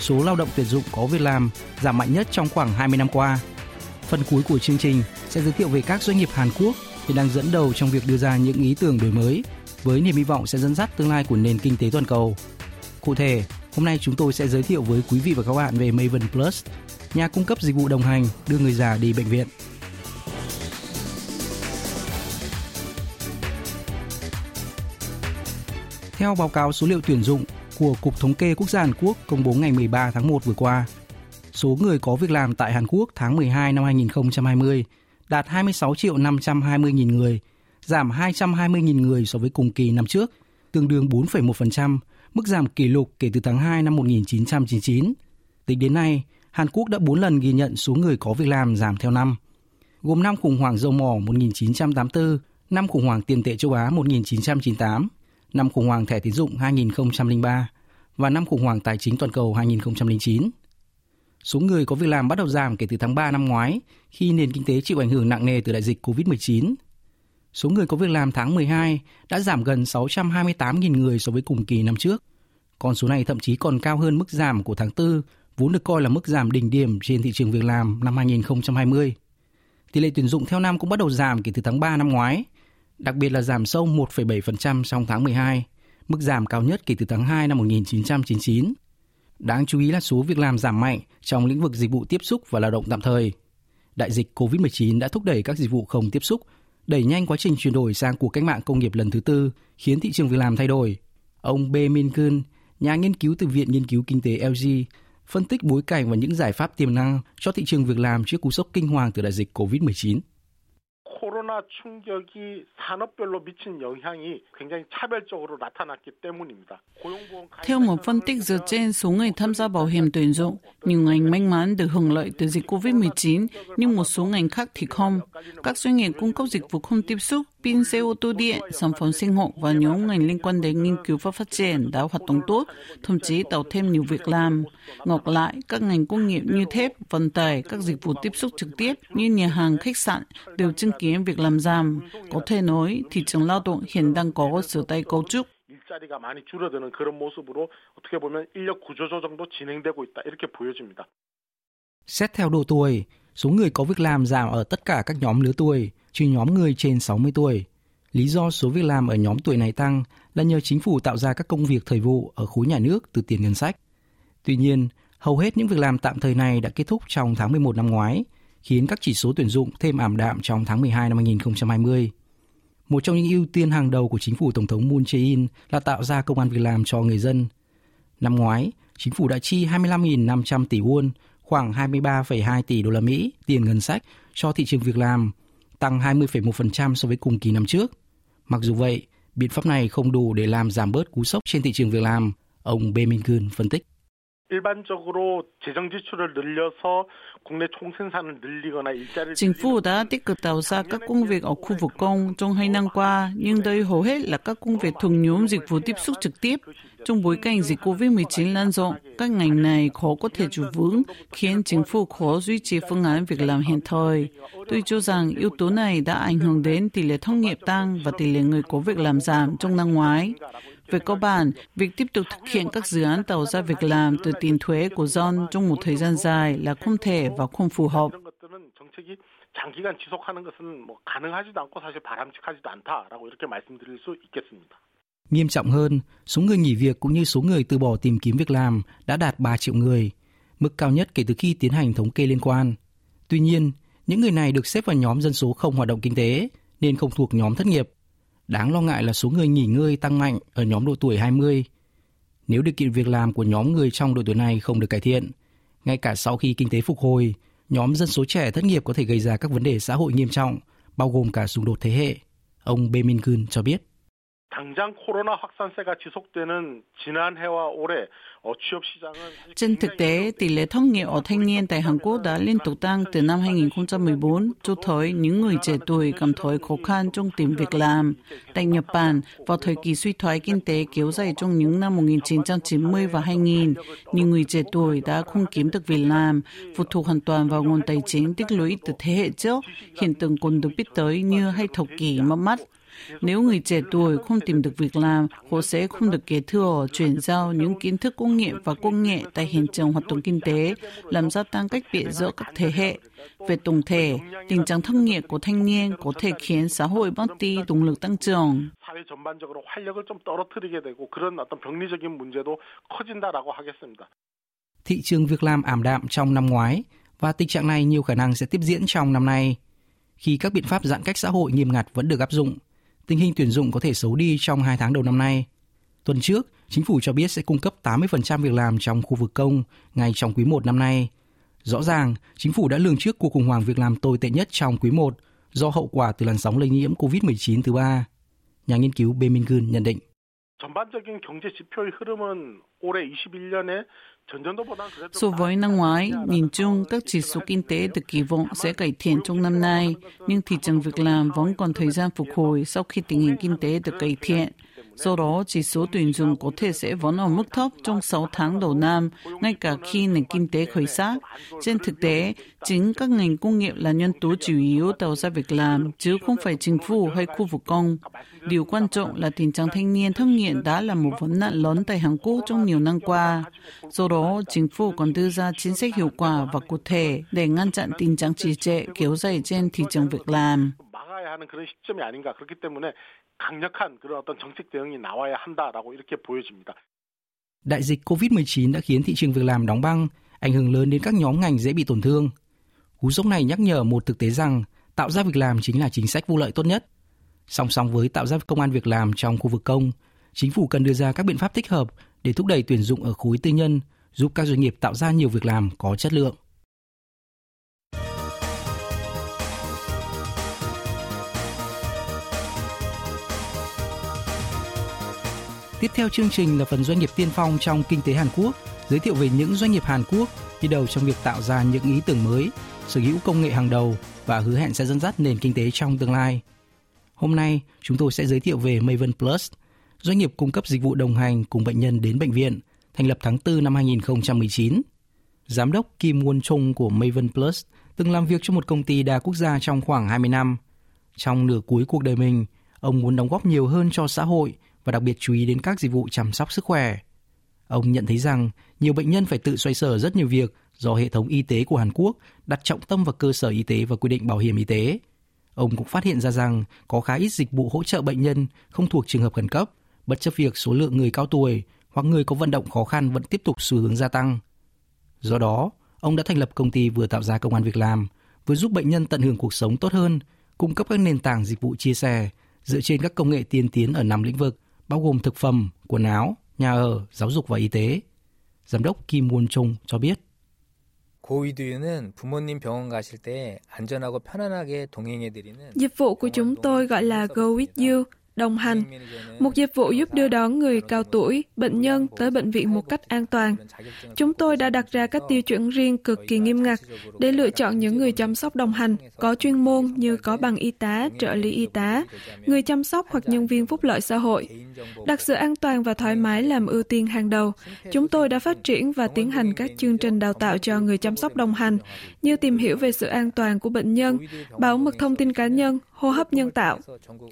số lao động tuyển dụng có việc làm giảm mạnh nhất trong khoảng 20 năm qua. Phần cuối của chương trình sẽ giới thiệu về các doanh nghiệp Hàn Quốc hiện đang dẫn đầu trong việc đưa ra những ý tưởng đổi mới với niềm hy vọng sẽ dẫn dắt tương lai của nền kinh tế toàn cầu. Cụ thể, hôm nay chúng tôi sẽ giới thiệu với quý vị và các bạn về Maven Plus, nhà cung cấp dịch vụ đồng hành đưa người già đi bệnh viện. Theo báo cáo số liệu tuyển dụng của Cục Thống kê Quốc gia Hàn Quốc công bố ngày 13 tháng 1 vừa qua, số người có việc làm tại Hàn Quốc tháng 12 năm 2020 đạt 26 triệu 520 nghìn người, giảm 220 nghìn người so với cùng kỳ năm trước, tương đương 4,1%, mức giảm kỷ lục kể từ tháng 2 năm 1999. Tính đến nay, Hàn Quốc đã 4 lần ghi nhận số người có việc làm giảm theo năm, gồm năm khủng hoảng dầu mỏ 1984, năm khủng hoảng tiền tệ châu Á 1998, năm khủng hoảng thẻ tín dụng 2003 và năm khủng hoảng tài chính toàn cầu 2009. Số người có việc làm bắt đầu giảm kể từ tháng 3 năm ngoái khi nền kinh tế chịu ảnh hưởng nặng nề từ đại dịch COVID-19. Số người có việc làm tháng 12 đã giảm gần 628.000 người so với cùng kỳ năm trước. Con số này thậm chí còn cao hơn mức giảm của tháng 4, vốn được coi là mức giảm đỉnh điểm trên thị trường việc làm năm 2020. Tỷ lệ tuyển dụng theo năm cũng bắt đầu giảm kể từ tháng 3 năm ngoái, đặc biệt là giảm sâu 1,7% trong tháng 12, mức giảm cao nhất kể từ tháng 2 năm 1999. Đáng chú ý là số việc làm giảm mạnh trong lĩnh vực dịch vụ tiếp xúc và lao động tạm thời. Đại dịch COVID-19 đã thúc đẩy các dịch vụ không tiếp xúc, đẩy nhanh quá trình chuyển đổi sang cuộc cách mạng công nghiệp lần thứ tư, khiến thị trường việc làm thay đổi. Ông B. Min Kun, nhà nghiên cứu từ Viện Nghiên cứu Kinh tế LG, phân tích bối cảnh và những giải pháp tiềm năng cho thị trường việc làm trước cú sốc kinh hoàng từ đại dịch COVID-19. 코로나 충격이 산업별로 미친 영향이 굉장히 차별적으로 나타났기 때문입니다. Theo một phân tích dựa trên số người tham gia bảo hiểm tuyển dụng, nhiều ngành may mắn được hưởng lợi từ dịch COVID-19, nhưng một số ngành khác thì không. Các doanh nghiệp cung cấp dịch vụ không tiếp xúc, pin xe ô tô điện, sản phẩm sinh hoạt và nhóm ngành liên quan đến nghiên cứu và phát triển đã hoạt động tốt, thậm chí tạo thêm nhiều việc làm. Ngược lại, các ngành công nghiệp như thép, vận tải, các dịch vụ tiếp xúc trực tiếp như nhà hàng, khách sạn đều chứng kiến việc làm giảm. Có thể nói, thị trường lao động hiện đang có sự tái cấu trúc. 일자리가 많이 줄어드는 그런 모습으로 어떻게 보면 인력 구조 조정도 진행되고 있다 이렇게 보여집니다. Xét theo độ tuổi, số người có việc làm giảm ở tất cả các nhóm lứa tuổi, trừ nhóm người trên 60 tuổi. Lý do số việc làm ở nhóm tuổi này tăng là nhờ chính phủ tạo ra các công việc thời vụ ở khối nhà nước từ tiền ngân sách. Tuy nhiên, hầu hết những việc làm tạm thời này đã kết thúc trong tháng 11 năm ngoái, khiến các chỉ số tuyển dụng thêm ảm đạm trong tháng 12 năm 2020. Một trong những ưu tiên hàng đầu của chính phủ Tổng thống Moon Jae-in là tạo ra công an việc làm cho người dân. Năm ngoái, chính phủ đã chi 25.500 tỷ won, khoảng 23,2 tỷ đô la Mỹ tiền ngân sách cho thị trường việc làm, tăng 20,1% so với cùng kỳ năm trước. Mặc dù vậy, biện pháp này không đủ để làm giảm bớt cú sốc trên thị trường việc làm, ông Bae Min Kun phân tích. Chính phủ đã tích cực tạo ra các công việc ở khu vực công trong hai năm qua, nhưng đây hầu hết là các công việc thuộc nhóm dịch vụ tiếp xúc trực tiếp. Trong bối cảnh dịch COVID-19 lan rộng, các ngành này khó có thể trụ vững, khiến chính phủ khó duy trì phương án việc làm hiện thời. Tôi cho rằng yếu tố này đã ảnh hưởng đến tỷ lệ thất nghiệp tăng và tỷ lệ người có việc làm giảm trong năm ngoái. Về cơ bản, việc tiếp tục thực hiện các dự án tạo ra việc làm từ tiền thuế của dân trong một thời gian dài là không thể và không phù hợp. 장기간 지속하는 것은 뭐 가능하지도 않고 사실 바람직하지도 않다라고 이렇게 말씀드릴 수 있겠습니다. Nghiêm trọng hơn, số người nghỉ việc cũng như số người từ bỏ tìm kiếm việc làm đã đạt 3 triệu người, mức cao nhất kể từ khi tiến hành thống kê liên quan. Tuy nhiên, những người này được xếp vào nhóm dân số không hoạt động kinh tế, nên không thuộc nhóm thất nghiệp. Đáng lo ngại là số người nghỉ ngơi tăng mạnh ở nhóm độ tuổi 20. Nếu điều kiện việc làm của nhóm người trong độ tuổi này không được cải thiện, ngay cả sau khi kinh tế phục hồi, nhóm dân số trẻ thất nghiệp có thể gây ra các vấn đề xã hội nghiêm trọng, bao gồm cả xung đột thế hệ. Ông Bemin Kun cho biết. Trên thực tế, tỷ lệ thất nghiệp ở thanh niên tại Hàn Quốc đã liên tục tăng từ năm 2014, cho thấy những người trẻ tuổi cảm thấy khó khăn trong tìm việc làm. Tại Nhật Bản, vào thời kỳ suy thoái kinh tế kéo dài trong những năm 1990 và 2000, nhiều người trẻ tuổi đã không kiếm được việc làm, phụ thuộc hoàn toàn vào nguồn tài chính tích lũy từ thế hệ trước, hiện tượng còn được biết tới như hay thập kỷ mất mắt. Nếu người trẻ tuổi không tìm được việc làm, họ sẽ không được kế thừa, chuyển giao những kiến thức công nghệ và công nghệ tại hiện trường hoạt động kinh tế, làm gia tăng cách biệt giữa các thế hệ. Về tổng thể, tình trạng thất nghiệp của thanh niên có thể khiến xã hội mất đi động lực tăng trưởng. 사회 전반적으로 활력을 좀 떨어뜨리게 되고 그런 어떤 병리적인 문제도 커진다라고 하겠습니다. Thị trường việc làm ảm đạm trong năm ngoái và tình trạng này nhiều khả năng sẽ tiếp diễn trong năm nay. Khi các biện pháp giãn cách xã hội nghiêm ngặt vẫn được áp dụng, tình hình tuyển dụng có thể xấu đi trong hai tháng đầu năm nay. Tuần trước, chính phủ cho biết sẽ cung cấp 80% việc làm trong khu vực công ngay trong quý 1 năm nay. Rõ ràng, chính phủ đã lường trước cuộc khủng hoảng việc làm tồi tệ nhất trong quý 1 do hậu quả từ làn sóng lây nhiễm COVID-19 thứ ba. Nhà nghiên cứu Bê Minh Gươn nhận định. 전반적인 경제 지표의 흐름은 올해 21년에 So với năm ngoái, nhìn chung các chỉ số kinh tế được kỳ vọng sẽ cải thiện trong năm nay, nhưng thị trường việc làm vẫn còn thời gian phục hồi sau khi tình hình kinh tế được cải thiện. Do đó, chỉ số tuyển dụng có thể sẽ vẫn ở mức thấp trong 6 tháng đầu năm, ngay cả khi nền kinh tế khởi sắc. Trên thực tế, chính các ngành công nghiệp là nhân tố chủ yếu tạo ra việc làm, chứ không phải chính phủ hay khu vực công. Điều quan trọng là tình trạng thanh niên thất nghiệp đã là một vấn nạn lớn tại Hàn Quốc trong nhiều năm qua. Do đó, chính phủ còn đưa ra chính sách hiệu quả và cụ thể để ngăn chặn tình trạng trì trệ kéo dài trên thị trường việc làm. 막아야 하는 그런 시점이 아닌가 그렇기 때문에 강력한 그런 어떤 정책 대응이 나와야 한다라고 이렇게 보여집니다. Đại dịch COVID-19 đã khiến thị trường việc làm đóng băng, ảnh hưởng lớn đến các nhóm ngành dễ bị tổn thương. Cú sốc này nhắc nhở một thực tế rằng tạo ra việc làm chính là chính sách vụ lợi tốt nhất. Song song với tạo ra công an việc làm trong khu vực công, chính phủ cần đưa ra các biện pháp thích hợp để thúc đẩy tuyển dụng ở khối tư nhân, giúp các doanh nghiệp tạo ra nhiều việc làm có chất lượng. Tiếp theo chương trình là phần doanh nghiệp tiên phong trong kinh tế Hàn Quốc, giới thiệu về những doanh nghiệp Hàn Quốc đi đầu trong việc tạo ra những ý tưởng mới, sở hữu công nghệ hàng đầu và hứa hẹn sẽ dẫn dắt nền kinh tế trong tương lai. Hôm nay, chúng tôi sẽ giới thiệu về Maven Plus, doanh nghiệp cung cấp dịch vụ đồng hành cùng bệnh nhân đến bệnh viện, thành lập tháng 4 năm 2019. Giám đốc Kim Won Chung của Maven Plus từng làm việc cho một công ty đa quốc gia trong khoảng 20 năm. Trong nửa cuối cuộc đời mình, ông muốn đóng góp nhiều hơn cho xã hội và đặc biệt chú ý đến các dịch vụ chăm sóc sức khỏe. Ông nhận thấy rằng nhiều bệnh nhân phải tự xoay sở rất nhiều việc do hệ thống y tế của Hàn Quốc đặt trọng tâm vào cơ sở y tế và quy định bảo hiểm y tế. Ông cũng phát hiện ra rằng có khá ít dịch vụ hỗ trợ bệnh nhân không thuộc trường hợp khẩn cấp, bất chấp việc số lượng người cao tuổi hoặc người có vận động khó khăn vẫn tiếp tục xu hướng gia tăng. Do đó, ông đã thành lập công ty vừa tạo ra công an việc làm, vừa giúp bệnh nhân tận hưởng cuộc sống tốt hơn, cung cấp các nền tảng dịch vụ chia sẻ dựa trên các công nghệ tiên tiến ở năm lĩnh vực bao gồm thực phẩm, quần áo, nhà ở, giáo dục và y tế. Giám đốc Kim Won Chung cho biết. Dịch vụ của chúng tôi gọi là Go With You, đồng hành, một dịch vụ giúp đưa đón người cao tuổi, bệnh nhân tới bệnh viện một cách an toàn. Chúng tôi đã đặt ra các tiêu chuẩn riêng cực kỳ nghiêm ngặt để lựa chọn những người chăm sóc đồng hành, có chuyên môn như có bằng y tá, trợ lý y tá, người chăm sóc hoặc nhân viên phúc lợi xã hội. Đặt sự an toàn và thoải mái làm ưu tiên hàng đầu. Chúng tôi đã phát triển và tiến hành các chương trình đào tạo cho người chăm sóc đồng hành, như tìm hiểu về sự an toàn của bệnh nhân, bảo mật thông tin cá nhân, hô hấp nhân tạo.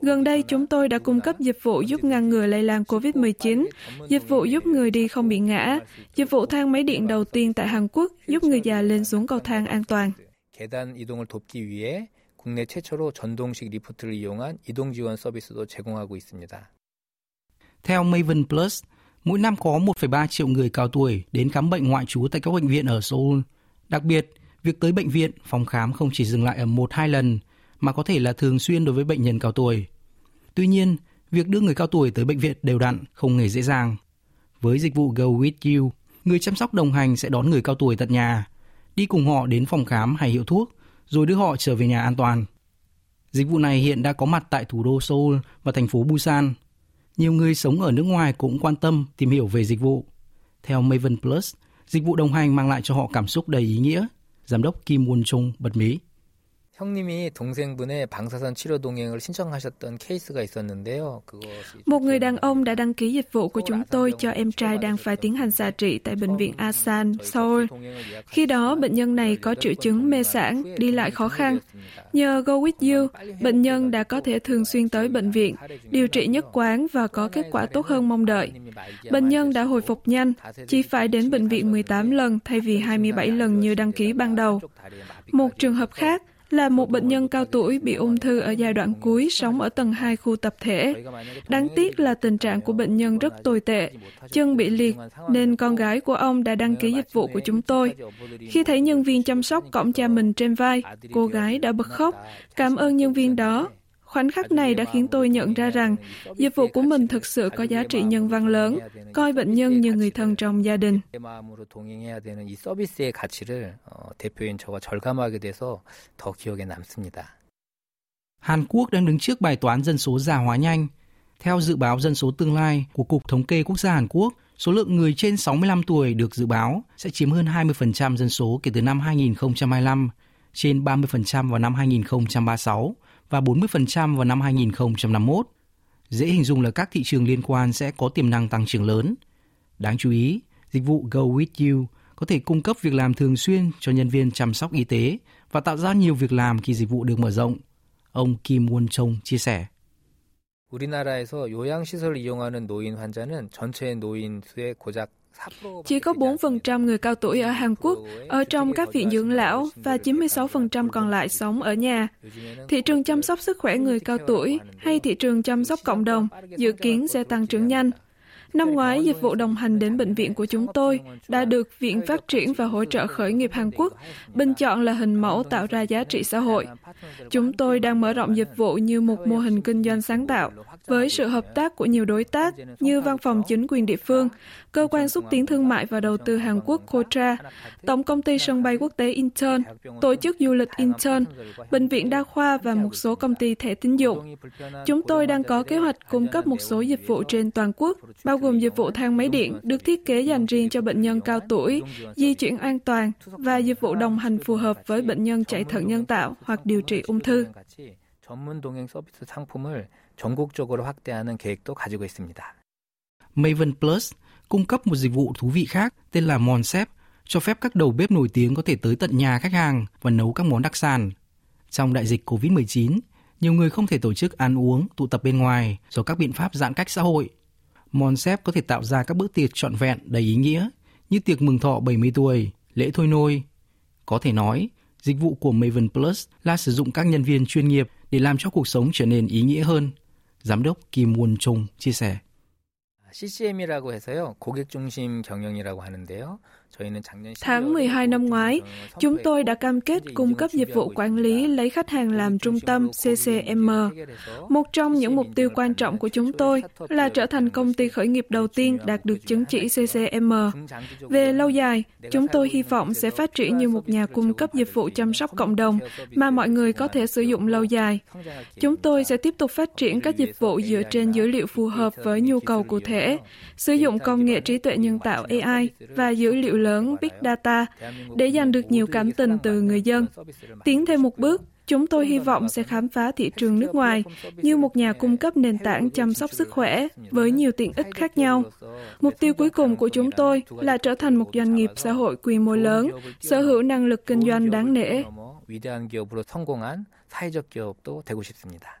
Gần đây, chúng tôi đã cung cấp dịch vụ giúp ngăn ngừa lây lan COVID-19, dịch vụ giúp người đi không bị ngã, dịch vụ thang máy điện đầu tiên tại Hàn Quốc giúp người già lên xuống cầu thang an toàn. 계단 이동을 돕기 위해 국내 최초로 전동식 리프트를 이용한 이동 지원 서비스도 제공하고 있습니다. Theo Maven Plus, mỗi năm có 1,3 triệu người cao tuổi đến khám bệnh ngoại trú tại các bệnh viện ở Seoul. Đặc biệt, việc tới bệnh viện, phòng khám không chỉ dừng lại ở một hai lần, mà có thể là thường xuyên đối với bệnh nhân cao tuổi. Tuy nhiên, việc đưa người cao tuổi tới bệnh viện đều đặn không hề dễ dàng. Với dịch vụ Go With You, người chăm sóc đồng hành sẽ đón người cao tuổi tận nhà, đi cùng họ đến phòng khám hay hiệu thuốc, rồi đưa họ trở về nhà an toàn. Dịch vụ này hiện đã có mặt tại thủ đô Seoul và thành phố Busan. Nhiều người sống ở nước ngoài cũng quan tâm tìm hiểu về dịch vụ. Theo Maven Plus, dịch vụ đồng hành mang lại cho họ cảm xúc đầy ý nghĩa. Giám đốc Kim Won Chung bật mí. 형님이 동생분의 방사선 치료 동행을 신청하셨던 케이스가 있었는데요. Một người đàn ông đã đăng ký dịch vụ của chúng tôi cho em trai đang phải tiến hành xạ trị tại bệnh viện Asan, Seoul. Khi đó, bệnh nhân này có triệu chứng mê sản, đi lại khó khăn. Nhờ Go With You, bệnh nhân đã có thể thường xuyên tới bệnh viện, điều trị nhất quán và có kết quả tốt hơn mong đợi. Bệnh nhân đã hồi phục nhanh, chỉ phải đến bệnh viện 18 lần thay vì 27 lần như đăng ký ban đầu. Một trường hợp khác, là một bệnh nhân cao tuổi bị ung thư ở giai đoạn cuối sống ở tầng 2 khu tập thể. Đáng tiếc là tình trạng của bệnh nhân rất tồi tệ, chân bị liệt, nên con gái của ông đã đăng ký dịch vụ của chúng tôi. Khi thấy nhân viên chăm sóc cõng cha mình trên vai, cô gái đã bật khóc, cảm ơn nhân viên đó Khoảnh khắc này đã khiến tôi nhận ra rằng dịch vụ của mình thực sự có giá trị nhân văn lớn, coi bệnh nhân như người thân trong gia đình. Hàn Quốc đang đứng trước bài toán dân số già hóa nhanh. Theo dự báo dân số tương lai của Cục Thống kê Quốc gia Hàn Quốc, số lượng người trên 65 tuổi được dự báo sẽ chiếm hơn 20% dân số kể từ năm 2025, trên 30% vào năm 2036 và 40% vào năm 2051. Dễ hình dung là các thị trường liên quan sẽ có tiềm năng tăng trưởng lớn. Đáng chú ý, dịch vụ Go With You có thể cung cấp việc làm thường xuyên cho nhân viên chăm sóc y tế và tạo ra nhiều việc làm khi dịch vụ được mở rộng. Ông Kim Won Chong chia sẻ. 우리나라에서 요양시설을 이용하는 노인 환자는 전체 노인 수의 고작 chỉ có 4% người cao tuổi ở Hàn Quốc ở trong các viện dưỡng lão và 96% còn lại sống ở nhà. Thị trường chăm sóc sức khỏe người cao tuổi hay thị trường chăm sóc cộng đồng dự kiến sẽ tăng trưởng nhanh. Năm ngoái, dịch vụ đồng hành đến bệnh viện của chúng tôi đã được Viện Phát triển và Hỗ trợ Khởi nghiệp Hàn Quốc bình chọn là hình mẫu tạo ra giá trị xã hội. Chúng tôi đang mở rộng dịch vụ như một mô hình kinh doanh sáng tạo với sự hợp tác của nhiều đối tác như Văn phòng Chính quyền địa phương, Cơ quan xúc tiến thương mại và đầu tư Hàn Quốc Kotra, Tổng công ty sân bay quốc tế Incheon, Tổ chức du lịch Incheon, Bệnh viện đa khoa và một số công ty thẻ tín dụng. Chúng tôi đang có kế hoạch cung cấp một số dịch vụ trên toàn quốc, bao gồm dịch vụ thang máy điện được thiết kế dành riêng cho bệnh nhân cao tuổi, di chuyển an toàn và dịch vụ đồng hành phù hợp với bệnh nhân chạy thận nhân tạo hoặc điều trị ung thư. 전문 동행 서비스 상품을 전국적으로 확대하는 계획도 가지고 있습니다. Maven Plus cung cấp một dịch vụ thú vị khác tên là Monsep, cho phép các đầu bếp nổi tiếng có thể tới tận nhà khách hàng và nấu các món đặc sản. Trong đại dịch COVID-19, nhiều người không thể tổ chức ăn uống, tụ tập bên ngoài do các biện pháp giãn cách xã hội. Monsep có thể tạo ra các bữa tiệc trọn vẹn đầy ý nghĩa như tiệc mừng thọ 70 tuổi, lễ thôi nôi. Có thể nói, dịch vụ của Maven Plus là sử dụng các nhân viên chuyên nghiệp để làm cho cuộc sống trở nên ý nghĩa hơn. Giám đốc Kim Won Chung chia sẻ. CCM이라고 해서요. 고객 중심 경영이라고 하는데요. Tháng 12 năm ngoái, chúng tôi đã cam kết cung cấp dịch vụ quản lý lấy khách hàng làm trung tâm CCM. Một trong những mục tiêu quan trọng của chúng tôi là trở thành công ty khởi nghiệp đầu tiên đạt được chứng chỉ CCM. Về lâu dài, chúng tôi hy vọng sẽ phát triển như một nhà cung cấp dịch vụ chăm sóc cộng đồng mà mọi người có thể sử dụng lâu dài. Chúng tôi sẽ tiếp tục phát triển các dịch vụ dựa trên dữ liệu phù hợp với nhu cầu cụ thể, sử dụng công nghệ trí tuệ nhân tạo AI và dữ liệu lớn Big Data để giành được nhiều cảm tình từ người dân. Tiến thêm một bước, chúng tôi hy vọng sẽ khám phá thị trường nước ngoài như một nhà cung cấp nền tảng chăm sóc sức khỏe với nhiều tiện ích khác nhau. Mục tiêu cuối cùng của chúng tôi là trở thành một doanh nghiệp xã hội quy mô lớn, sở hữu năng lực kinh doanh đáng nể. 위대한 기업으로 성공한 사회적 기업도 되고 싶습니다.